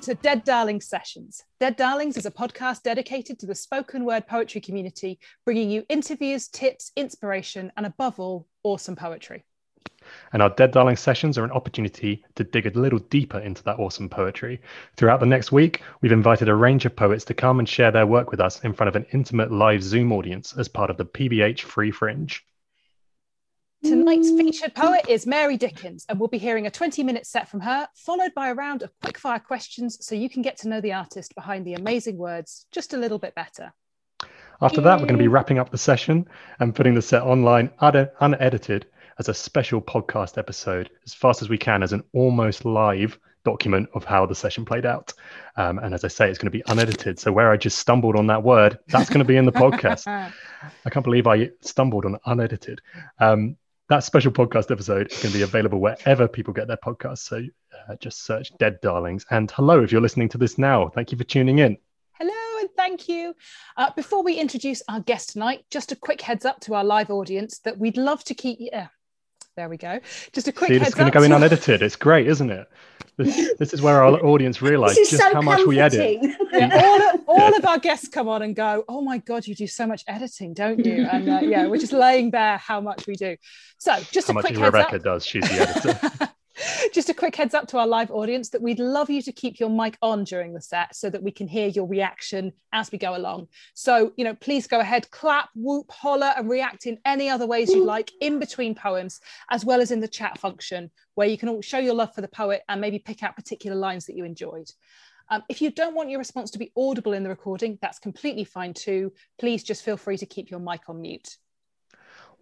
to Dead Darlings Sessions. Dead Darlings is a podcast dedicated to the spoken word poetry community, bringing you interviews, tips, inspiration, and above all, awesome poetry. And our Dead Darling sessions are an opportunity to dig a little deeper into that awesome poetry. Throughout the next week, we've invited a range of poets to come and share their work with us in front of an intimate live Zoom audience as part of the PBH Free Fringe. Tonight's featured poet is Mary Dickens, and we'll be hearing a 20 minute set from her, followed by a round of quickfire questions so you can get to know the artist behind the amazing words just a little bit better. After that, we're going to be wrapping up the session and putting the set online un- unedited as a special podcast episode as fast as we can as an almost live document of how the session played out. Um, and as I say, it's going to be unedited. So where I just stumbled on that word, that's going to be in the podcast. I can't believe I stumbled on unedited. Um, that special podcast episode is going to be available wherever people get their podcasts. So uh, just search Dead Darlings. And hello, if you're listening to this now, thank you for tuning in. Hello and thank you. Uh, before we introduce our guest tonight, just a quick heads up to our live audience that we'd love to keep. Yeah, there we go. Just a quick See, heads it's going up. to go in unedited. It's great, isn't it? This, this is where our audience realise just so how much we edit. Yeah, all, of, all of our guests come on and go, Oh my God, you do so much editing, don't you? And uh, yeah, we're just laying bare how much we do. So, just How a much quick heads Rebecca up. does. She's the editor. Just a quick heads up to our live audience that we'd love you to keep your mic on during the set so that we can hear your reaction as we go along. So, you know, please go ahead, clap, whoop, holler, and react in any other ways you'd like in between poems, as well as in the chat function, where you can all show your love for the poet and maybe pick out particular lines that you enjoyed. Um, if you don't want your response to be audible in the recording, that's completely fine too. Please just feel free to keep your mic on mute.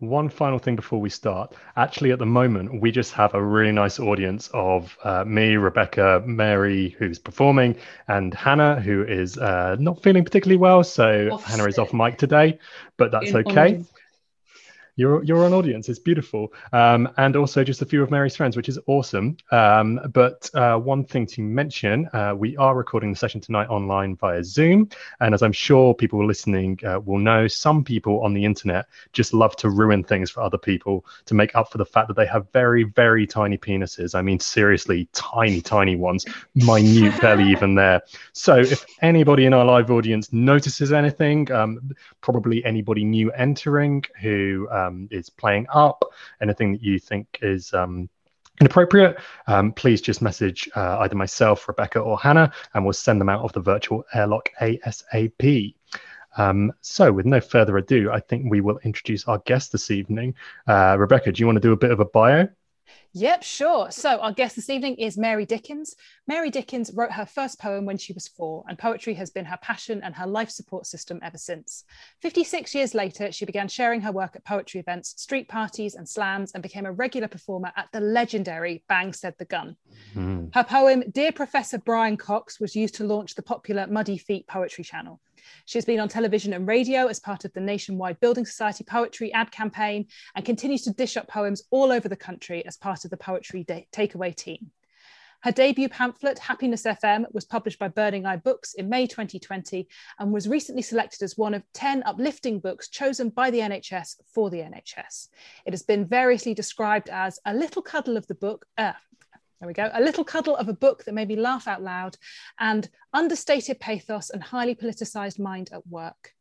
One final thing before we start. Actually, at the moment, we just have a really nice audience of uh, me, Rebecca, Mary, who's performing, and Hannah, who is uh, not feeling particularly well. So Off Hannah is off mic today, but that's In okay. You're you're on audience. It's beautiful, um, and also just a few of Mary's friends, which is awesome. Um, but uh, one thing to mention: uh, we are recording the session tonight online via Zoom, and as I'm sure people listening uh, will know, some people on the internet just love to ruin things for other people to make up for the fact that they have very very tiny penises. I mean, seriously, tiny tiny ones, minute, barely even there. So if anybody in our live audience notices anything, um, probably anybody new entering who um, is playing up, anything that you think is um, inappropriate, um, please just message uh, either myself, Rebecca, or Hannah, and we'll send them out of the virtual airlock ASAP. Um, so, with no further ado, I think we will introduce our guest this evening. Uh, Rebecca, do you want to do a bit of a bio? Yep, sure. So, our guest this evening is Mary Dickens. Mary Dickens wrote her first poem when she was four, and poetry has been her passion and her life support system ever since. 56 years later, she began sharing her work at poetry events, street parties, and slams, and became a regular performer at the legendary Bang Said the Gun. Hmm. Her poem, Dear Professor Brian Cox, was used to launch the popular Muddy Feet Poetry channel. She has been on television and radio as part of the nationwide Building Society Poetry ad campaign and continues to dish up poems all over the country as part of the Poetry Day- Takeaway team. Her debut pamphlet, Happiness FM, was published by Burning Eye Books in May 2020 and was recently selected as one of 10 uplifting books chosen by the NHS for the NHS. It has been variously described as a little cuddle of the book, uh, there we go, a little cuddle of a book that made me laugh out loud, and understated pathos and highly politicized mind at work.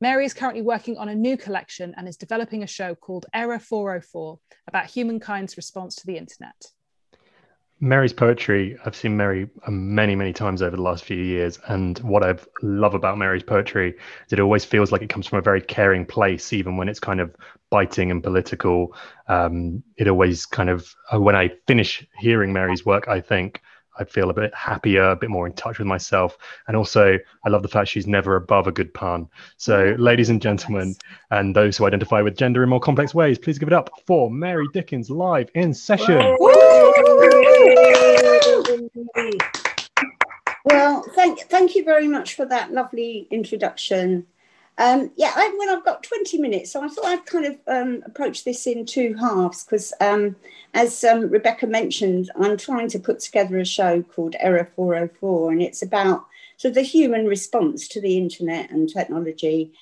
Mary is currently working on a new collection and is developing a show called Error 404 about humankind's response to the internet. Mary's poetry, I've seen Mary uh, many, many times over the last few years. And what I love about Mary's poetry is it always feels like it comes from a very caring place, even when it's kind of biting and political. Um, it always kind of, uh, when I finish hearing Mary's work, I think I feel a bit happier, a bit more in touch with myself. And also, I love the fact she's never above a good pun. So, ladies and gentlemen, and those who identify with gender in more complex ways, please give it up for Mary Dickens live in session. Well, thank thank you very much for that lovely introduction. Um, yeah, I, well, I've got 20 minutes, so I thought I'd kind of um, approach this in two halves because, um, as um, Rebecca mentioned, I'm trying to put together a show called Error 404, and it's about sort of the human response to the internet and technology.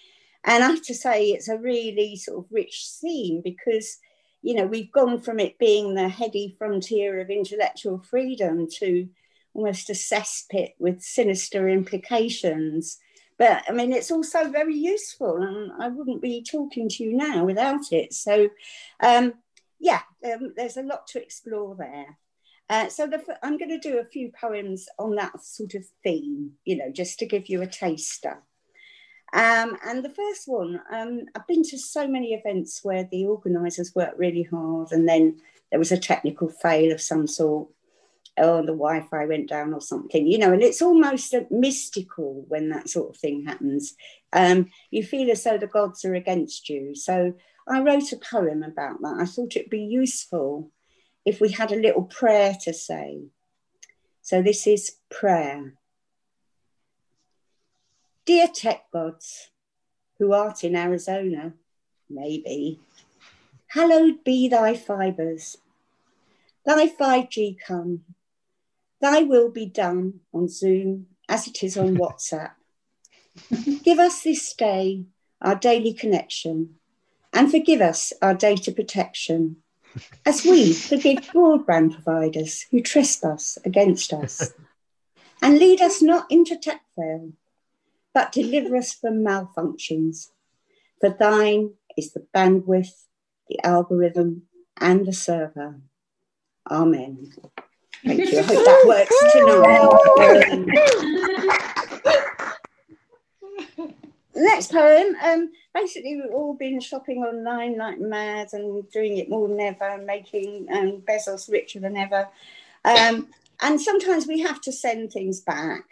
And I have to say, it's a really sort of rich theme because, you know, we've gone from it being the heady frontier of intellectual freedom to almost a cesspit with sinister implications. But I mean, it's also very useful, and I wouldn't be talking to you now without it. So, um, yeah, um, there's a lot to explore there. Uh, so the, I'm going to do a few poems on that sort of theme, you know, just to give you a taster. Um, and the first one, um, I've been to so many events where the organisers worked really hard and then there was a technical fail of some sort. Oh, the Wi Fi went down or something, you know, and it's almost mystical when that sort of thing happens. Um, you feel as though the gods are against you. So I wrote a poem about that. I thought it'd be useful if we had a little prayer to say. So this is prayer. Dear tech gods, who art in Arizona, maybe, hallowed be thy fibres. Thy 5G come, thy will be done on Zoom as it is on WhatsApp. Give us this day our daily connection and forgive us our data protection as we forgive broadband providers who trespass against us. And lead us not into tech fail, but deliver us from malfunctions. For thine is the bandwidth, the algorithm, and the server. Amen. Thank you. I hope that works tonight. Next poem. Um, basically, we've all been shopping online like mad and doing it more than ever, making um, Bezos richer than ever. Um, and sometimes we have to send things back.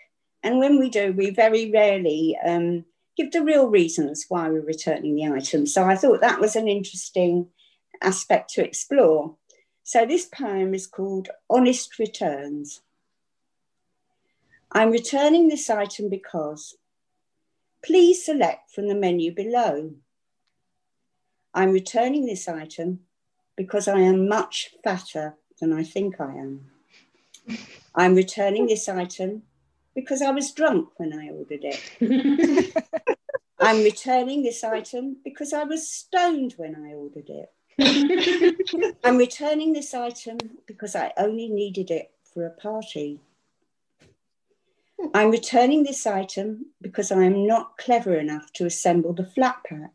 And when we do, we very rarely um, give the real reasons why we're returning the item. So I thought that was an interesting aspect to explore. So this poem is called Honest Returns. I'm returning this item because please select from the menu below. I'm returning this item because I am much fatter than I think I am. I'm returning this item because I was drunk when I ordered it. I'm returning this item because I was stoned when I ordered it. I'm returning this item because I only needed it for a party. Hmm. I'm returning this item because I am not clever enough to assemble the flat pack.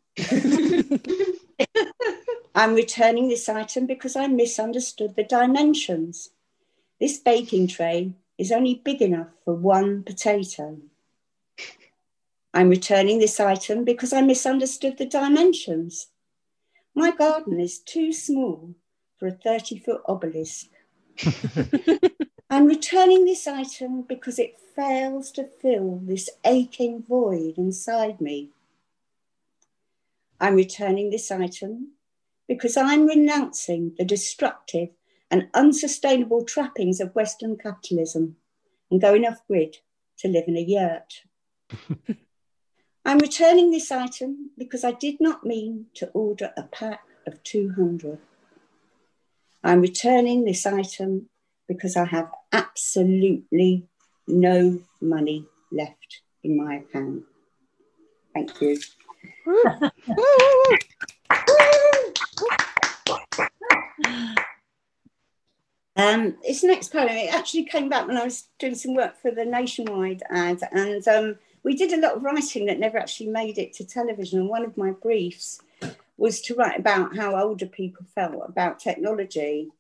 I'm returning this item because I misunderstood the dimensions. This baking tray is only big enough for one potato. I'm returning this item because I misunderstood the dimensions. My garden is too small for a 30 foot obelisk. I'm returning this item because it fails to fill this aching void inside me. I'm returning this item because I'm renouncing the destructive and unsustainable trappings of Western capitalism and going off grid to live in a yurt. I'm returning this item because I did not mean to order a pack of 200. I'm returning this item because I have absolutely no money left in my account. Thank you. Um, this next poem, it actually came back when I was doing some work for the Nationwide ad, and um, we did a lot of writing that never actually made it to television. And one of my briefs was to write about how older people felt about technology.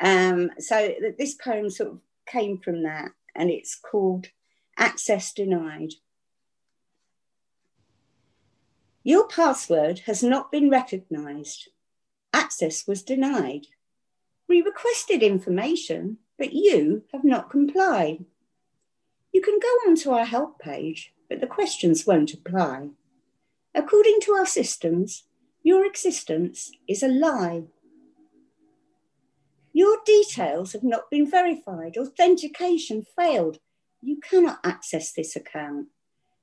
Um, so this poem sort of came from that, and it's called Access Denied. Your password has not been recognised. Access was denied. We requested information, but you have not complied. You can go onto our help page, but the questions won't apply. According to our systems, your existence is a lie. Your details have not been verified, authentication failed. You cannot access this account.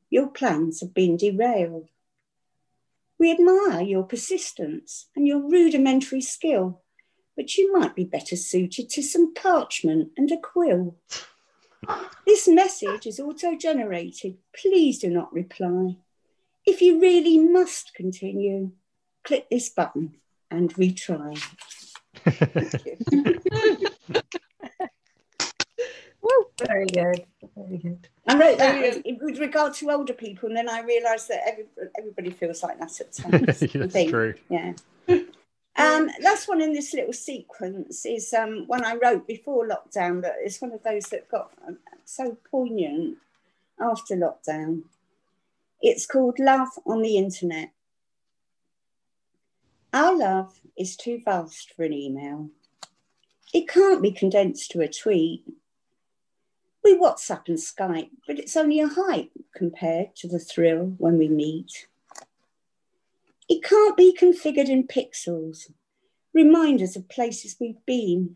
Your plans have been derailed. We admire your persistence and your rudimentary skill but you might be better suited to some parchment and a quill. This message is auto generated. Please do not reply. If you really must continue, click this button and retry. Woo. Very good. Very good. I wrote that with regard to older people, and then I realised that every, everybody feels like that at times. That's true. Yeah. Um, last one in this little sequence is um, one I wrote before lockdown, but it's one of those that got um, so poignant after lockdown. It's called Love on the Internet. Our love is too vast for an email. It can't be condensed to a tweet. We WhatsApp and Skype, but it's only a hype compared to the thrill when we meet. It can't be configured in pixels, reminders of places we've been.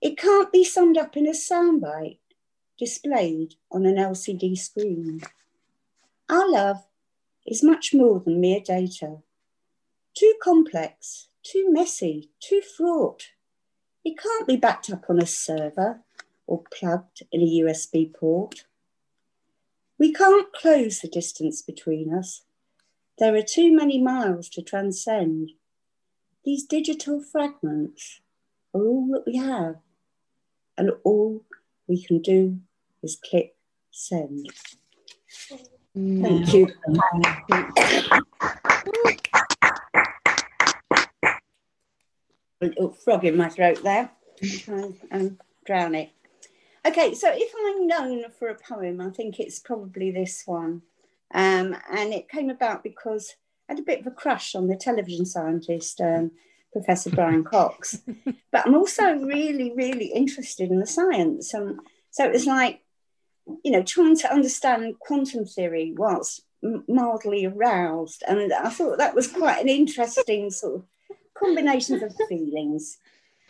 It can't be summed up in a soundbite displayed on an LCD screen. Our love is much more than mere data. Too complex, too messy, too fraught. It can't be backed up on a server or plugged in a USB port. We can't close the distance between us there are too many miles to transcend. These digital fragments are all that we have, and all we can do is click send. Thank you. A little frog in my throat there. Try and drown it. Okay, so if I'm known for a poem, I think it's probably this one. Um, and it came about because I had a bit of a crush on the television scientist, um, Professor Brian Cox. but I'm also really, really interested in the science. Um, so it was like, you know, trying to understand quantum theory whilst mildly aroused. And I thought that was quite an interesting sort of combination of feelings.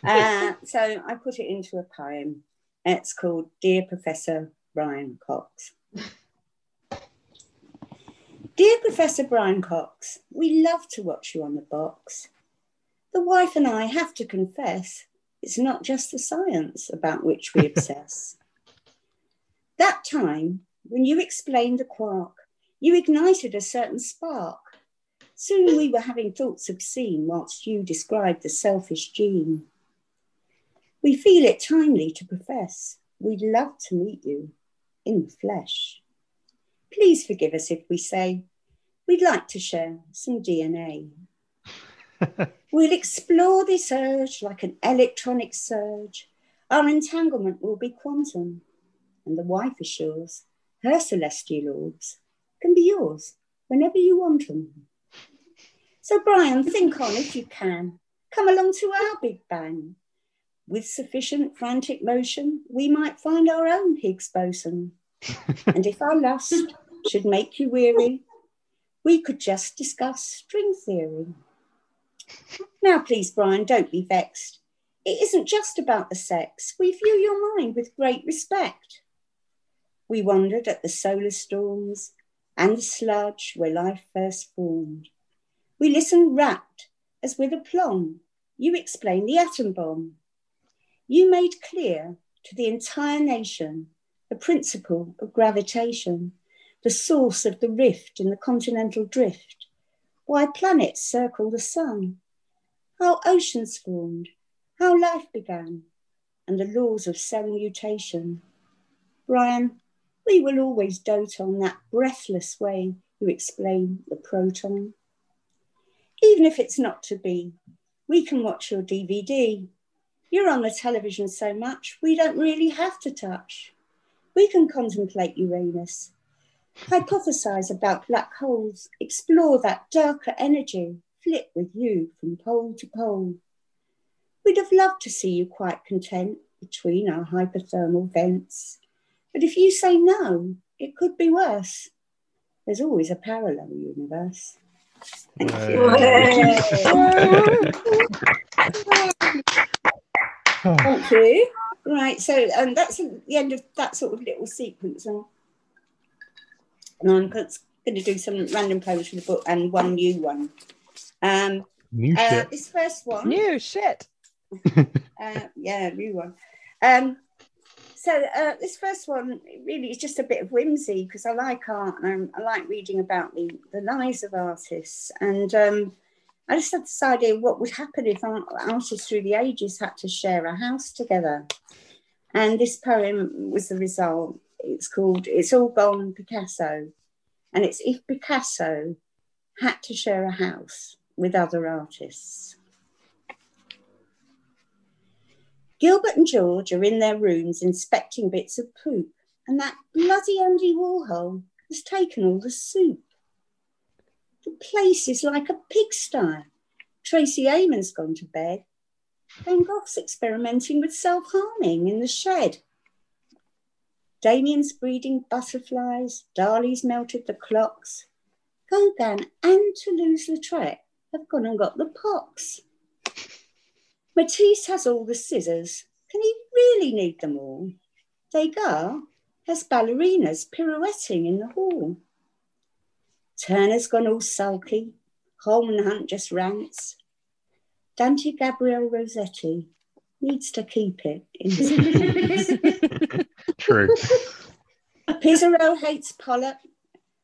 Uh, so I put it into a poem. It's called Dear Professor Brian Cox. Dear Professor Brian Cox, we love to watch you on the box. The wife and I have to confess, it's not just the science about which we obsess. that time, when you explained the quark, you ignited a certain spark. Soon we were having thoughts obscene whilst you described the selfish gene. We feel it timely to profess we'd love to meet you in the flesh. Please forgive us if we say we'd like to share some DNA. we'll explore this urge like an electronic surge. Our entanglement will be quantum, and the wife assures her celestial orbs can be yours whenever you want them. So, Brian, think on if you can. Come along to our Big Bang. With sufficient frantic motion, we might find our own Higgs boson. and if our lust should make you weary, we could just discuss string theory. Now, please, Brian, don't be vexed. It isn't just about the sex. We view your mind with great respect. We wondered at the solar storms and the sludge where life first formed. We listened rapt as with aplomb you explained the atom bomb. You made clear to the entire nation the principle of gravitation the source of the rift in the continental drift, why planets circle the sun, how oceans formed, how life began, and the laws of cell mutation. Brian, we will always dote on that breathless way you explain the proton. Even if it's not to be, we can watch your DVD. You're on the television so much, we don't really have to touch. We can contemplate Uranus hypothesize about black holes, explore that darker energy, flip with you from pole to pole. We'd have loved to see you quite content between our hydrothermal vents. But if you say no, it could be worse. There's always a parallel universe. Thank you. Thank you. Right, so um, that's the end of that sort of little sequence and I'm going to do some random poems from the book and one new one. Um, new uh, shit. This first one. New shit. uh, yeah, new one. Um, so uh, this first one really is just a bit of whimsy because I like art and I, I, like reading about the, the lives of artists. And um, I just had this idea what would happen if artists through the ages had to share a house together. And this poem was the result. It's called It's All Gone Picasso. And it's if Picasso had to share a house with other artists. Gilbert and George are in their rooms inspecting bits of poop, and that bloody Andy Warhol has taken all the soup. The place is like a pigsty. Tracey Emin's gone to bed. Van Gogh's experimenting with self harming in the shed. Damien's breeding butterflies, Dali's melted the clocks. Gauguin and Toulouse Lautrec have gone and got the pox. Matisse has all the scissors. Can he really need them all? Degas has ballerinas pirouetting in the hall. Turner's gone all sulky. Holman Hunt just rants. Dante Gabriel Rossetti needs to keep it in his True. Pissarro hates Pollock.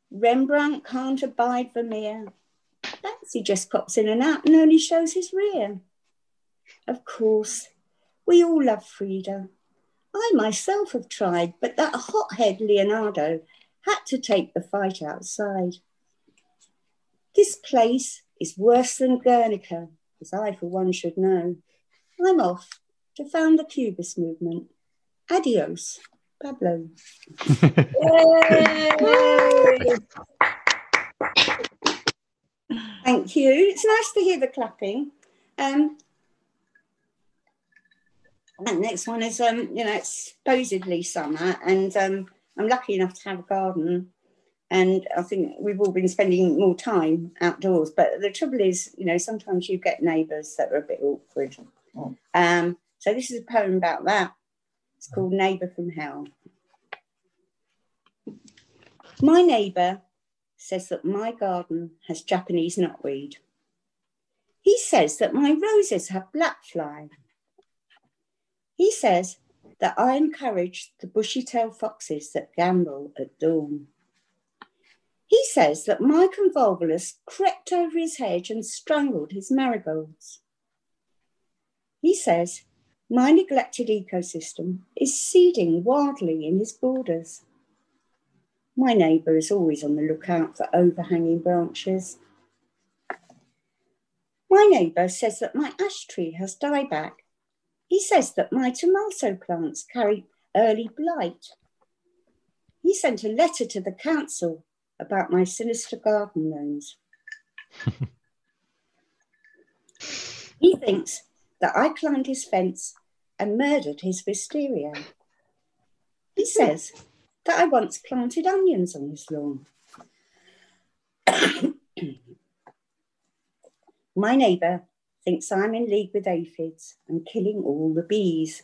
Rembrandt can't abide Vermeer. Banksy just pops in and out and only shows his rear. Of course, we all love Frida. I myself have tried, but that hothead Leonardo had to take the fight outside. This place is worse than Guernica, as I for one should know. I'm off to found the Cubist movement. Adios, Pablo. Thank you. It's nice to hear the clapping. Um, and next one is, um, you know, it's supposedly summer, and um, I'm lucky enough to have a garden. And I think we've all been spending more time outdoors. But the trouble is, you know, sometimes you get neighbours that are a bit awkward. Oh. Um, so this is a poem about that. It's called Neighbour from Hell. My neighbour says that my garden has Japanese knotweed. He says that my roses have black fly. He says that I encourage the bushy tailed foxes that gambol at dawn. He says that my convolvulus crept over his hedge and strangled his marigolds. He says my neglected ecosystem is seeding wildly in his borders. My neighbour is always on the lookout for overhanging branches. My neighbour says that my ash tree has dieback. He says that my tomato plants carry early blight. He sent a letter to the council about my sinister garden loans. he thinks that I climbed his fence and murdered his wisteria. He hmm. says that I once planted onions on his lawn. My neighbour thinks I'm in league with aphids and killing all the bees.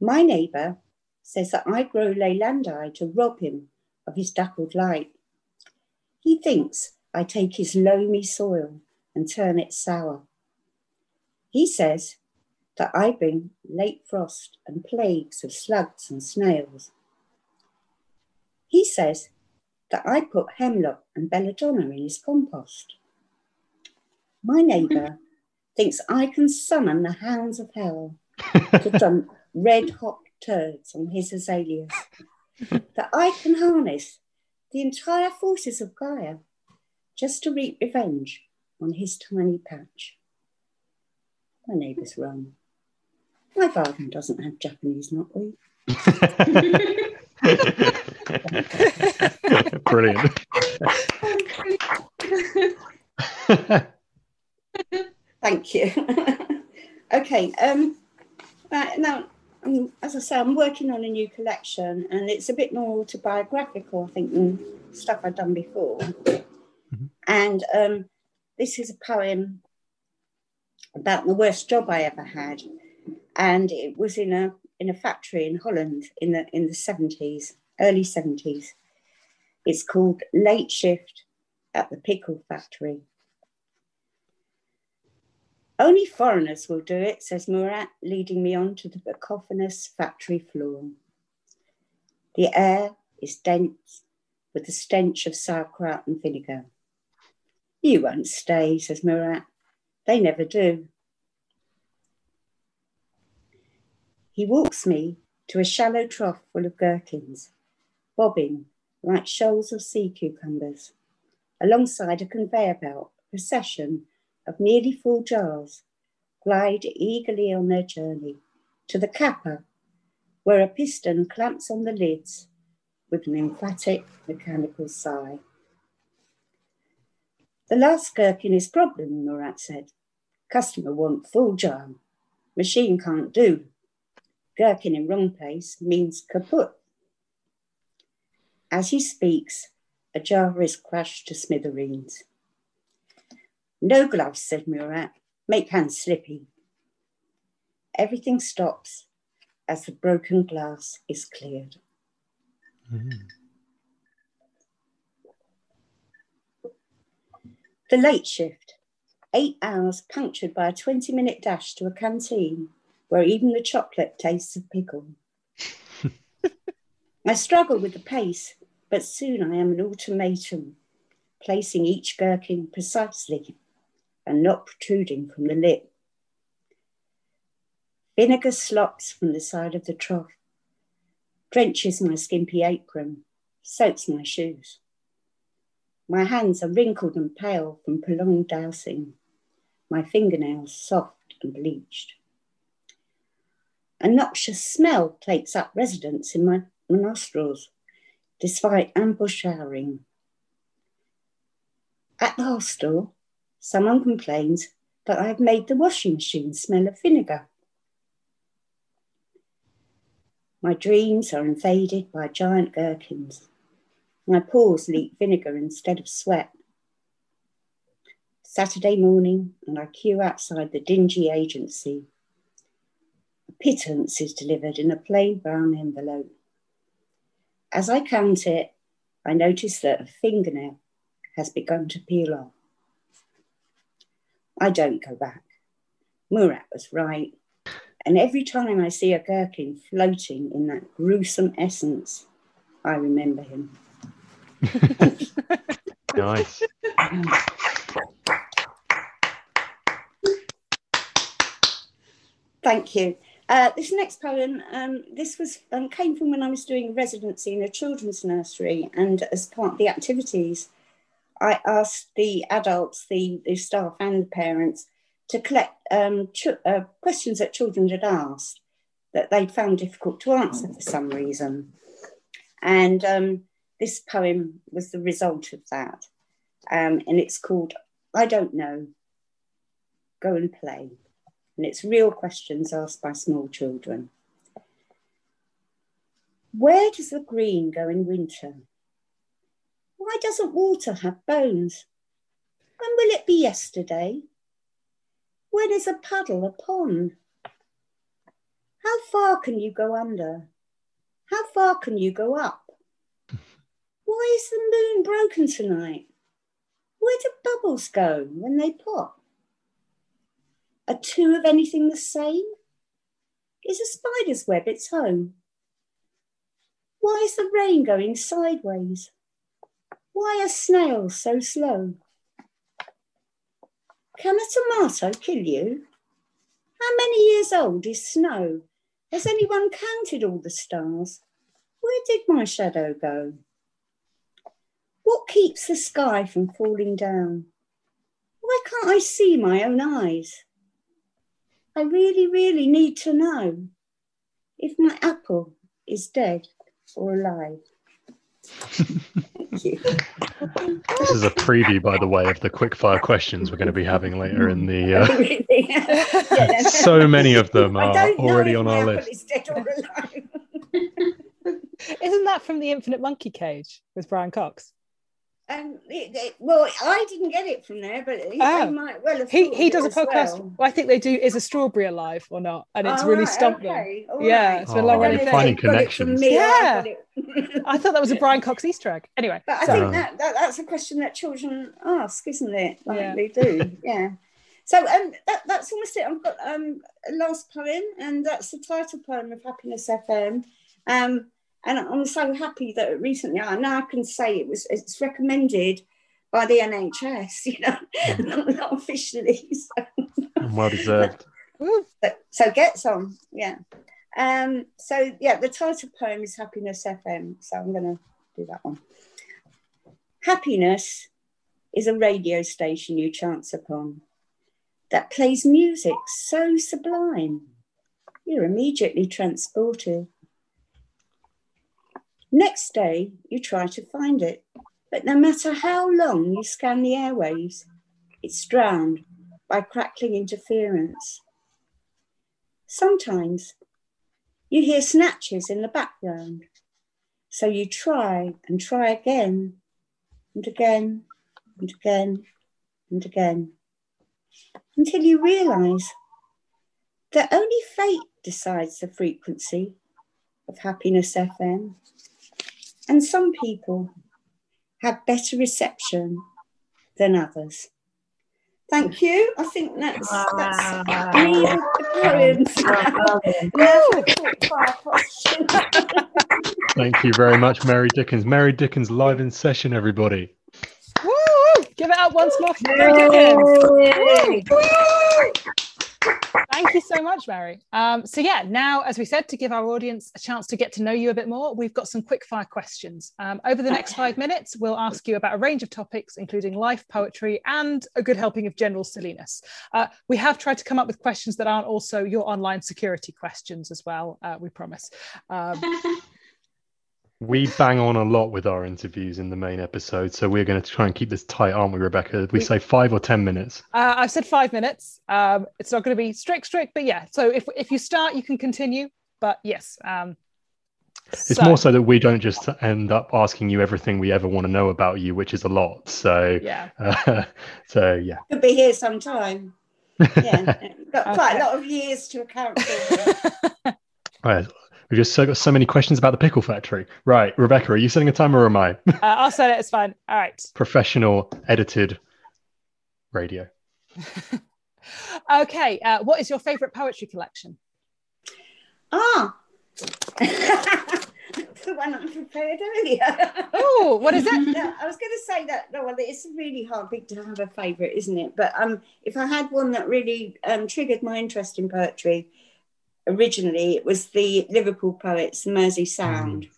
My neighbour says that I grow Leylandii to rob him of his dappled light. He thinks I take his loamy soil and turn it sour. He says that I bring late frost and plagues of slugs and snails. He says that I put hemlock and belladonna in his compost. My neighbour thinks I can summon the hounds of hell to dump red hot turds on his azaleas, that I can harness the entire forces of Gaia just to reap revenge on his tiny patch. My neighbour's wrong. My garden doesn't have Japanese knotweed. Brilliant. Thank you. okay. Um, right, now, um, as I say, I'm working on a new collection, and it's a bit more autobiographical, I think, than stuff I've done before. And um, this is a poem about the worst job I ever had, and it was in a in a factory in Holland in the in the seventies, early seventies. It's called Late Shift at the Pickle Factory. Only foreigners will do it, says Murat, leading me on to the cacophonous factory floor. The air is dense with the stench of sauerkraut and vinegar. You won't stay, says Murat. They never do. He walks me to a shallow trough full of gherkins, bobbing like shoals of sea cucumbers, alongside a conveyor belt procession of nearly full jars glide eagerly on their journey to the capper, where a piston clamps on the lids with an emphatic mechanical sigh. The last gherkin is problem, Murat said. Customer want full jar. Machine can't do. Gherkin in wrong place means kaput. As he speaks, a jar is crushed to smithereens. No gloves, said Murat. Make hands slippy. Everything stops as the broken glass is cleared. Mm. The late shift, eight hours punctured by a 20 minute dash to a canteen where even the chocolate tastes of pickle. I struggle with the pace, but soon I am an automaton, placing each gherkin precisely and not protruding from the lip. Vinegar slops from the side of the trough, drenches my skimpy apron, soaks my shoes. My hands are wrinkled and pale from prolonged dousing, my fingernails soft and bleached. A noxious smell takes up residence in my nostrils, despite ample showering. At the hostel, someone complains that I have made the washing machine smell of vinegar. My dreams are invaded by giant gherkins. My pores leak vinegar instead of sweat. Saturday morning, and I queue outside the dingy agency pittance is delivered in a plain brown envelope. As I count it, I notice that a fingernail has begun to peel off. I don't go back. Murat was right. And every time I see a gherkin floating in that gruesome essence, I remember him. nice. Thank you. Uh, this next poem, um, this was um, came from when I was doing a residency in a children's nursery, and as part of the activities, I asked the adults, the, the staff, and the parents to collect um, ch- uh, questions that children had asked that they'd found difficult to answer for some reason, and um, this poem was the result of that, um, and it's called "I Don't Know." Go and play and it's real questions asked by small children. Where does the green go in winter? Why doesn't water have bones? When will it be yesterday? When is a puddle a pond? How far can you go under? How far can you go up? Why is the moon broken tonight? Where do bubbles go when they pop? Are two of anything the same? Is a spider's web its home? Why is the rain going sideways? Why are snails so slow? Can a tomato kill you? How many years old is snow? Has anyone counted all the stars? Where did my shadow go? What keeps the sky from falling down? Why can't I see my own eyes? I really, really need to know if my apple is dead or alive. Thank you. This is a preview, by the way, of the quickfire questions we're going to be having later in the. Uh... so many of them are already on our list. Isn't that from the Infinite Monkey Cage with Brian Cox? Um, it, it, well, I didn't get it from there, but he, oh. might well have. He he does a podcast. Well. well. I think they do. Is a strawberry alive or not? And it's Oh, really right, stumped okay, them. all yeah, right. it's been Oh, long you're running finding thing. Got connections. me, I Yeah. got it. I thought that was a Brian Cox Easter egg. Anyway, But I so- think Oh. that, that that's a question that children ask, isn't it? Like Yeah. they do, yeah. So um, that, that's almost it. I've got um, a last poem, and that's the title poem of Happiness FM. Um, and I'm so happy that recently I now can say it was it's recommended by the NHS, you know, not, not officially. So, Well deserved. So, so get some, yeah. Um, so yeah, the title poem is Happiness FM. So I'm going to do that one. Happiness is a radio station you chance upon that plays music so sublime, you're immediately transported. Next day, you try to find it, but no matter how long you scan the airwaves, it's drowned by crackling interference. Sometimes you hear snatches in the background, so you try and try again and again and again and again until you realize that only fate decides the frequency of Happiness FM. And some people have better reception than others. Thank you. I think that's, that's me with the poems. Thank you very much, Mary Dickens. Mary Dickens live in session, everybody. Woo! Give it up once more for Mary Dickens. Thank you so much, Mary. Um, so yeah, now, as we said, to give our audience a chance to get to know you a bit more, we've got some quick fire questions. Um, over the next five minutes, we'll ask you about a range of topics, including life, poetry, and a good helping of general silliness. Uh, we have tried to come up with questions that aren't also your online security questions as well, uh, we promise. Um, we bang on a lot with our interviews in the main episode, so we're going to try and keep this tight, aren't we, Rebecca? We, we say five or ten minutes. Uh, I've said five minutes. Um, it's not going to be strict, strict, but yeah. So if if you start, you can continue. But yes, um, it's so. more so that we don't just end up asking you everything we ever want to know about you, which is a lot. So yeah, uh, so yeah, could be here sometime. Yeah, got quite a lot of years to account for. right. We've just so got so many questions about the pickle factory. Right, Rebecca, are you setting a timer or am I? uh, I'll set it. It's fine. All right. Professional edited radio. okay. Uh, what is your favorite poetry collection? Ah. the one I prepared earlier. oh, what is it? No, I was going to say that. No, well, it's really hard to have a favourite, isn't it? But um, if I had one that really um, triggered my interest in poetry, originally it was the Liverpool poets Mersey Sound.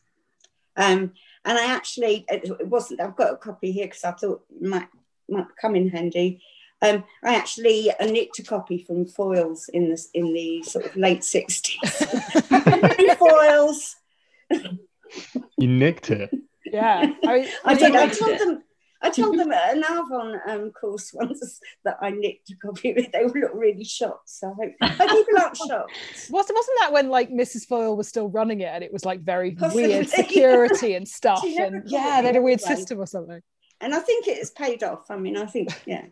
Mm. Um, and I actually, it wasn't, I've got a copy here because I thought it might, might come in handy. Um, I actually uh, nicked a copy from Foyles in the, in the sort of late 60s. Foyles. You nicked it. Yeah. I, I did. I told it. them I told them at an Arvon um, course once that I nicked a copy of it. They looked really shocked. So I hope, people aren't shocked. Wasn't, wasn't that when like Mrs. Foyle was still running it and it was like very Possibly. weird security and stuff? and yeah, they had a weird anyway. system or something. And I think it has paid off. I mean, I think, yeah,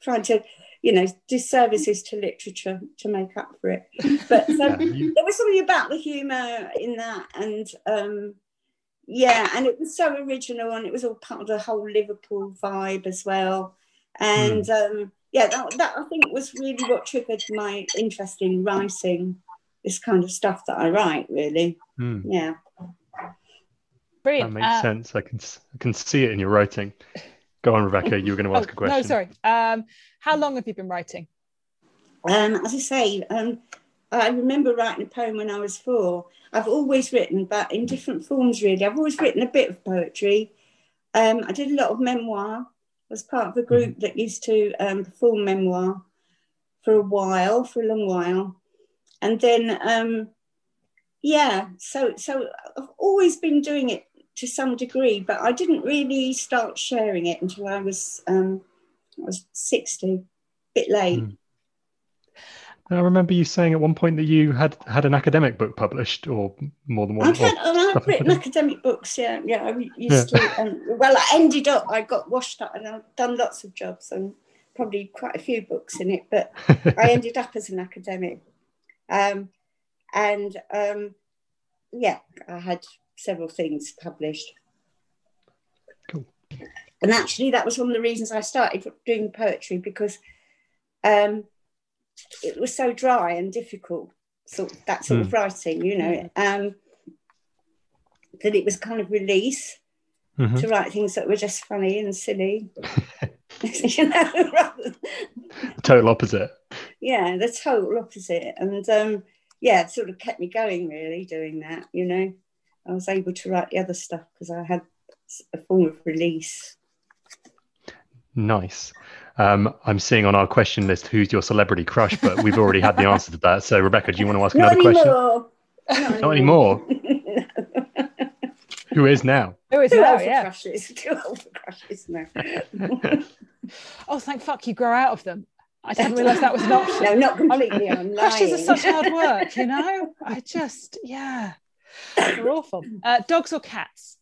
trying to, you know, do services to literature to make up for it. But um, yeah, you... there was something about the humour in that. And, um, yeah, and it was so original, and it was all part of the whole Liverpool vibe as well. And mm. um, yeah, that, that I think was really what triggered my interest in writing this kind of stuff that I write. Really, mm. yeah. Brilliant. That makes uh, sense. I can I can see it in your writing. Go on, Rebecca. You were going to ask oh, a question. No, sorry. Um, how long have you been writing? Um, as I say, um, I remember writing a poem when I was four. I've always written, but in different forms, really. I've always written a bit of poetry. Um, I did a lot of memoir. I was part of a group mm-hmm. that used to um, perform memoir for a while, for a long while. And then, um, yeah, so so I've always been doing it to some degree, but I didn't really start sharing it until I was um, I was sixty, a bit late. Mm. I remember you saying at one point that you had had an academic book published, or more than one. I've, had, I've written academic books. Yeah, yeah. I used yeah. to. Um, well, I ended up. I got washed up, and I've done lots of jobs and probably quite a few books in it. But I ended up as an academic, um, and um, yeah, I had several things published. Cool. And actually, that was one of the reasons I started doing poetry because. Um, it was so dry and difficult, sort of, that sort mm. of hmm. writing, you know, um, that it was kind of release mm-hmm. to write things that were just funny and silly. you know, rather... total opposite. Yeah, the total opposite. And um, yeah, it sort of kept me going really doing that. You know, I was able to write the other stuff because I had a form of release. Nice. Um, I'm seeing on our question list who's your celebrity crush, but we've already had the answer to that. So, Rebecca, do you want to ask Not another question? anymore. Not, Not anymore. Who is now? Who is Too now? Yeah. crushes. Too old for crushes now. Oh, thank fuck you grow out of them. I didn't realise that was an option. no, not completely. I'm Crushes are such hard work, you know? I just, yeah. They're awful. Uh, dogs or cats?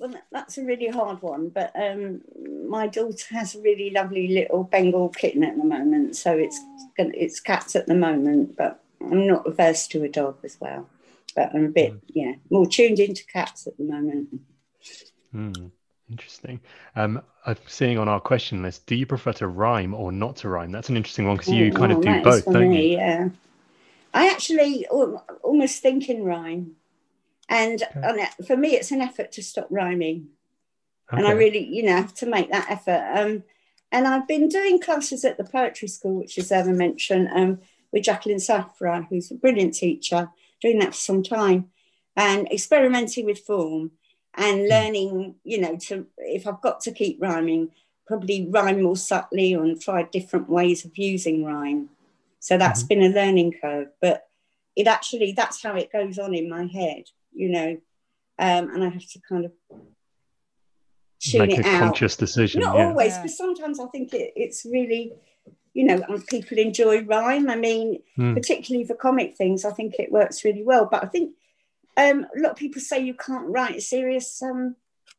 Well, that's a really hard one, but um, my daughter has a really lovely little Bengal kitten at the moment, so it's it's cats at the moment. But I'm not averse to a dog as well. But I'm a bit, yeah, more tuned into cats at the moment. Hmm, interesting. Um, I'm seeing on our question list, do you prefer to rhyme or not to rhyme? That's an interesting one because you Oh, kind of do both, don't me, you? Yeah, I actually almost think in rhyme, and, Okay. for me, it's an effort to stop rhyming. and I really, you know, have to make that effort. Um, and I've been doing classes at the poetry school, which is ever mentioned, um, with Jacqueline Saphra, who's a brilliant teacher, doing that for some time, and experimenting with form and learning, you know, to if I've got to keep rhyming, probably rhyme more subtly and try different ways of using rhyme. So that's been a learning curve, but it actually that's how it goes on in my head, you know, um, and I have to kind of tune Make it a out. conscious decision. Not yeah. always, Yeah. because sometimes I think it, it's really, you know, people enjoy rhyme. I mean, Hmm. particularly for comic things, I think it works really well. But I think um, a lot of people say you can't write serious um,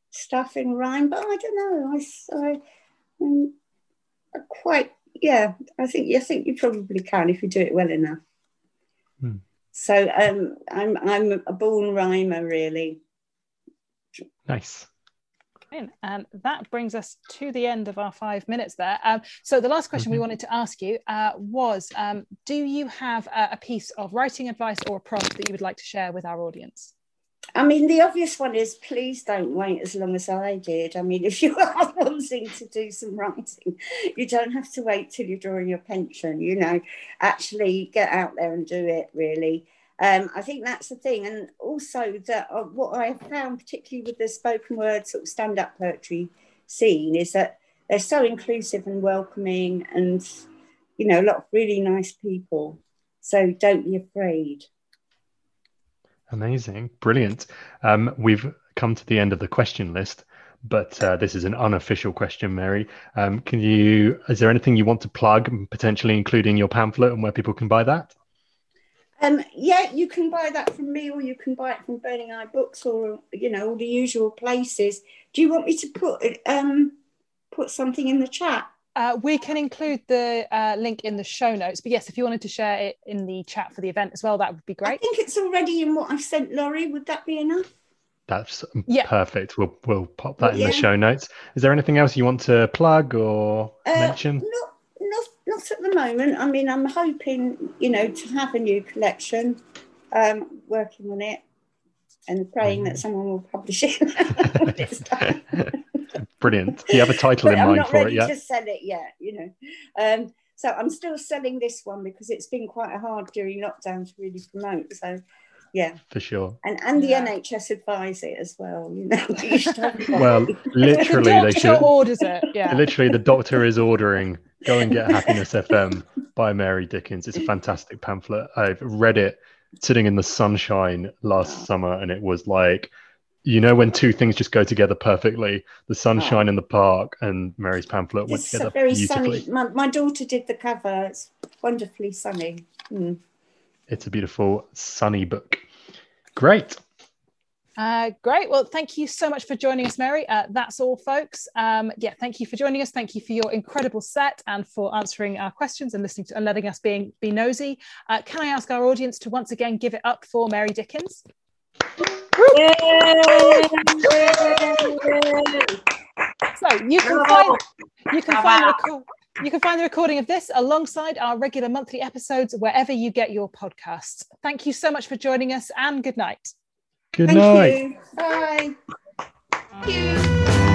stuff in rhyme, but I don't know. I, s- I, um, I quite, yeah, I think I think you probably can if you do it well enough. Hmm. So um, I'm I'm a born rhymer, really. Nice. And that brings us to the end of our five minutes there. Um, so the last question we Mhm. wanted to ask you uh, was, um, do you have a, a piece of writing advice or a prompt that you would like to share with our audience? I mean, the obvious one is please don't wait as long as I did. I mean, if you are wanting to do some writing, you don't have to wait till you're drawing your pension, you know, actually get out there and do it, really. Um, I think that's the thing. And also, that uh, what I found, particularly with the spoken word sort of stand up poetry scene, is that they're so inclusive and welcoming and, you know, a lot of really nice people. So don't be afraid. Amazing. Brilliant. Um, we've come to the end of the question list, but uh, this is an unofficial question, Mary. Um, can you, is there anything you want to plug, potentially including your pamphlet and where people can buy that? Um, yeah, you can buy that from me, or you can buy it from Burning Eye Books, or you know all the usual places. Do you want me to put um put something in the chat? Uh, we can include the uh, link in the show notes, but yes, if you wanted to share it in the chat for the event as well, that would be great. I think it's already in what I've sent Laurie. Would that be enough? That's Yeah. perfect. We'll we'll pop that in Yeah. the show notes. Is there anything else you want to plug or Uh, mention? Not, not, not at the moment. I mean, I'm hoping you know to have a new collection. Um, working on it and praying that someone will publish it. when it's done. Brilliant. Do you have a title but in I'm mind not for it ready yet? to sell it yet, you know. Um, so I'm still selling this one because it's been quite hard during lockdown to really promote. So yeah, For sure. and and the Yeah. NHS advise it as well. You know, You should have a Well, literally, the they doctor should. orders it. Yeah. Literally, the doctor is ordering Go and Get Happiness FM by Mary Dickens. It's a fantastic pamphlet. I've read it sitting in the sunshine last summer, and it was like, you know, when two things just go together perfectly the sunshine in the park and Mary's pamphlet went it's together a very beautifully. sunny. My, my daughter did the cover. It's wonderfully sunny. Mm. It's a beautiful, sunny book. Great. Uh, great. Well, thank you so much for joining us, Mary. Uh, that's all, folks. Um, yeah, thank you for joining us. Thank you for your incredible set and for answering our questions and listening to and letting us being be nosy. Uh, can I ask our audience to once again give it up for Mary Dickens? So you can find you can find the record, you can find the recording of this alongside our regular monthly episodes wherever you get your podcasts. Thank you so much for joining us and good night. Good Thank night. you. Bye. Thank you.